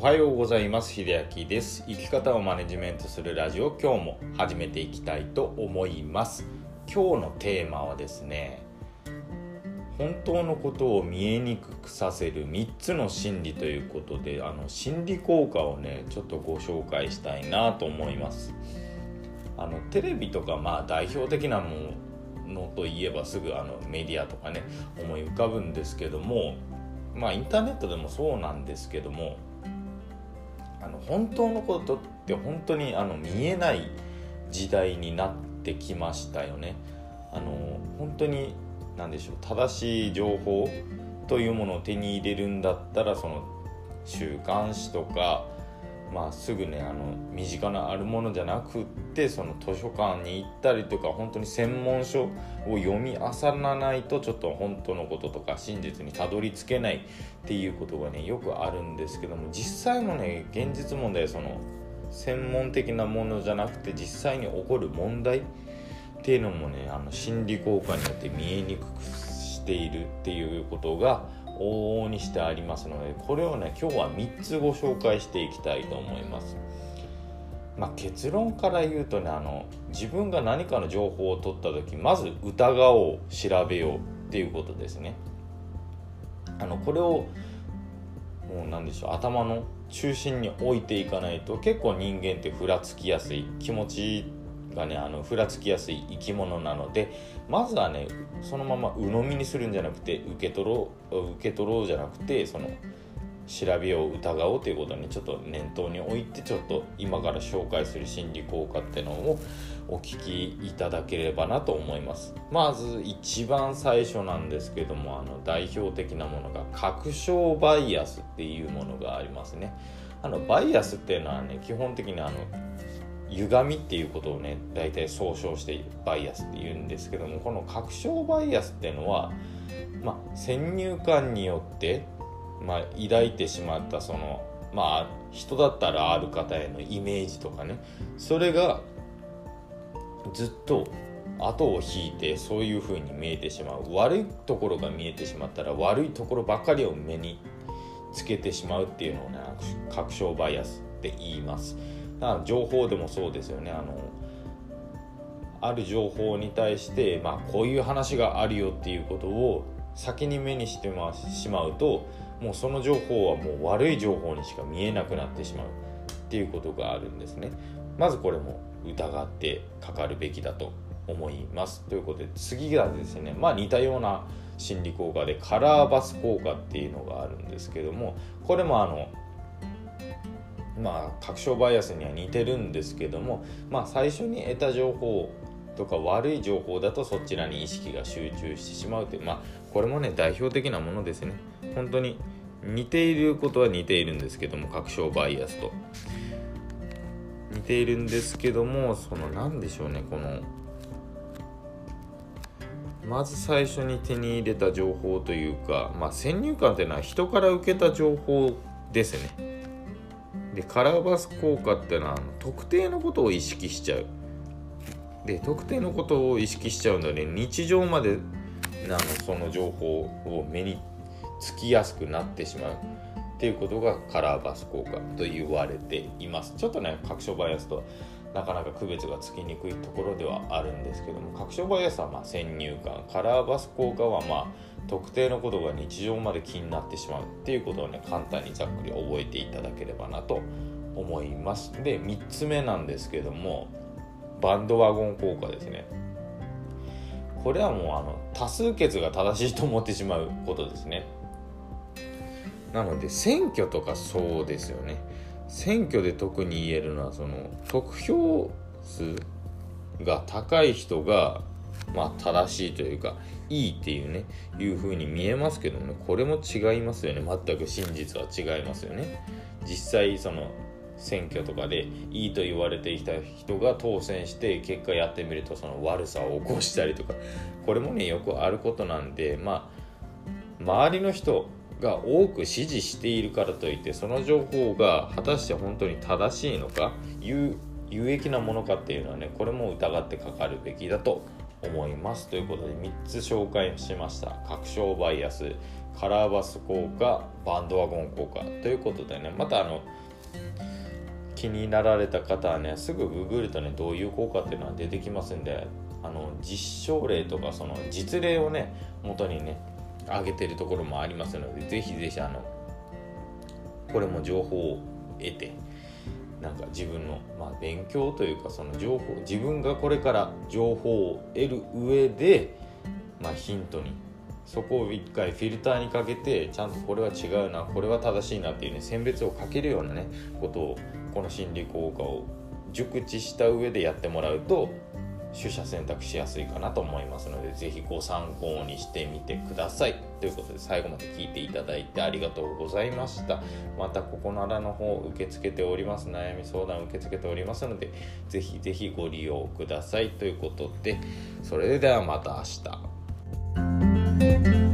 おはようございます。秀明です。生き方をマネジメントするラジオ今日も始めていきたいと思います。今日のテーマはですね本当のことを見えにくくさせる3つの心理ということであの心理効果をねちょっとご紹介したいなと思います。あのテレビとかまあ代表的なものといえばすぐあのメディアとかね思い浮かぶんですけどもまあインターネットでもそうなんですけどもあの本当のことって本当にあの見えない時代になってきましたよね。あの本当に何でしょう正しい情報というものを手に入れるんだったらその週刊誌とかまあ、すぐねあの身近なあるものじゃなくってその図書館に行ったりとか本当に専門書を読み漁らないとちょっと本当のこととか真実にたどり着けないっていうことがねよくあるんですけども実際のね現実問題その専門的なものじゃなくて実際に起こる問題っていうのもねあの心理効果によって見えにくくしているっていうことが往々にしてありますのでこれをね今日は3つご紹介していきたいと思います。まあ、結論から言うとねあの自分が何かの情報を取った時まず疑おう調べようっていうことですね。あのこれをもう何でしょう頭の中心に置いていかないと結構人間ってふらつきやすい気持ちがねあのふらつきやすい生き物なのでまずはねそのまま鵜呑みにするんじゃなくて受け取ろう受け取ろうじゃなくてその調べよう疑おうということにちょっと念頭に置いてちょっと今から紹介する心理効果っていうのをお聞きいただければなと思います。まず一番最初なんですけどもあの代表的なものが確証バイアスっていうものがありますね。あのバイアスっていうのはね基本的にあの歪みっていうことをね大体総称してバイアスって言うんですけどもこの確証バイアスっていうのは、まあ、先入観によって、まあ、抱いてしまったそのまあ人だったらある方へのイメージとかねそれがずっと後を引いてそういう風に見えてしまう悪いところが見えてしまったら悪いところばかりを目につけてしまうっていうのをね確証バイアスって言います。情報でもそうですよね。あのある情報に対して、まあ、こういう話があるよっていうことを先に目にしてしまうともうその情報はもう悪い情報にしか見えなくなってしまう。っていうことがあるんですね。まずこれも疑ってかかるべきだと思います。ということで次がですねまあ似たような心理効果でカラーバス効果っていうのがあるんですけどもこれもあのまあ確証バイアスには似てるんですけども、まあ、最初に得た情報とか悪い情報だとそちらに意識が集中してしまうというまあこれもね代表的なものですね。本当に似ていることは似ているんですけども確証バイアスと。似ているんですけどもその何でしょうねこのまず最初に手に入れた情報というか、まあ、先入観というのは人から受けた情報ですね。でカラーバス効果っていうのは特定のことを意識しちゃう。で特定のことを意識しちゃうので日常まであのその情報を目につきやすくなってしまうっていうことがカラーバス効果と言われています。ちょっとね確証バイアスとはなかなか区別がつきにくいところではあるんですけども確証バイアスはま先入観カラーバス効果はまあ特定のことが日常まで気になってしまうっていうことをね簡単にざっくり覚えていただければなと思います。で3つ目なんですけどもバンドワゴン効果ですね。これはもうあの多数決が正しいと思ってしまうことですね。なので選挙とかそうですよね。選挙で特に言えるのはその得票数が高い人がまあ正しいというかいいっていうねいう風に見えますけどねこれも違いますよね。全く真実は違いますよね。実際その選挙とかでいいと言われていた人が当選して結果やってみるとその悪さを起こしたりとかこれもねよくあることなんでまあ周りの人が多く支持しているからといってその情報が果たして本当に正しいのか有有益なものかっていうのはねこれも疑ってかかるべきだと思いますということで3つ紹介しました。確証バイアスカラーバス効果バンドワゴン効果ということでねまたあの気になられた方はねすぐググるとねどういう効果っていうのは出てきますんであの実証例とかその実例をね元にね上げてるところもありますのでぜひぜひあのこれも情報を得てなんか自分の、まあ、勉強というかその情報自分がこれから情報を得る上で、まあ、ヒントにそこを一回フィルターにかけてちゃんとこれは違うなこれは正しいなっていうね選別をかけるようなねことをこの心理効果を熟知した上でやってもらうと取捨選択しやすいかなと思いますので是非ご参考にしてみてください。ということで最後まで聞いていただいてありがとうございました。またここならの方受け付けております。悩み相談受け付けておりますので是非是非ご利用ください。ということでそれではまた明日。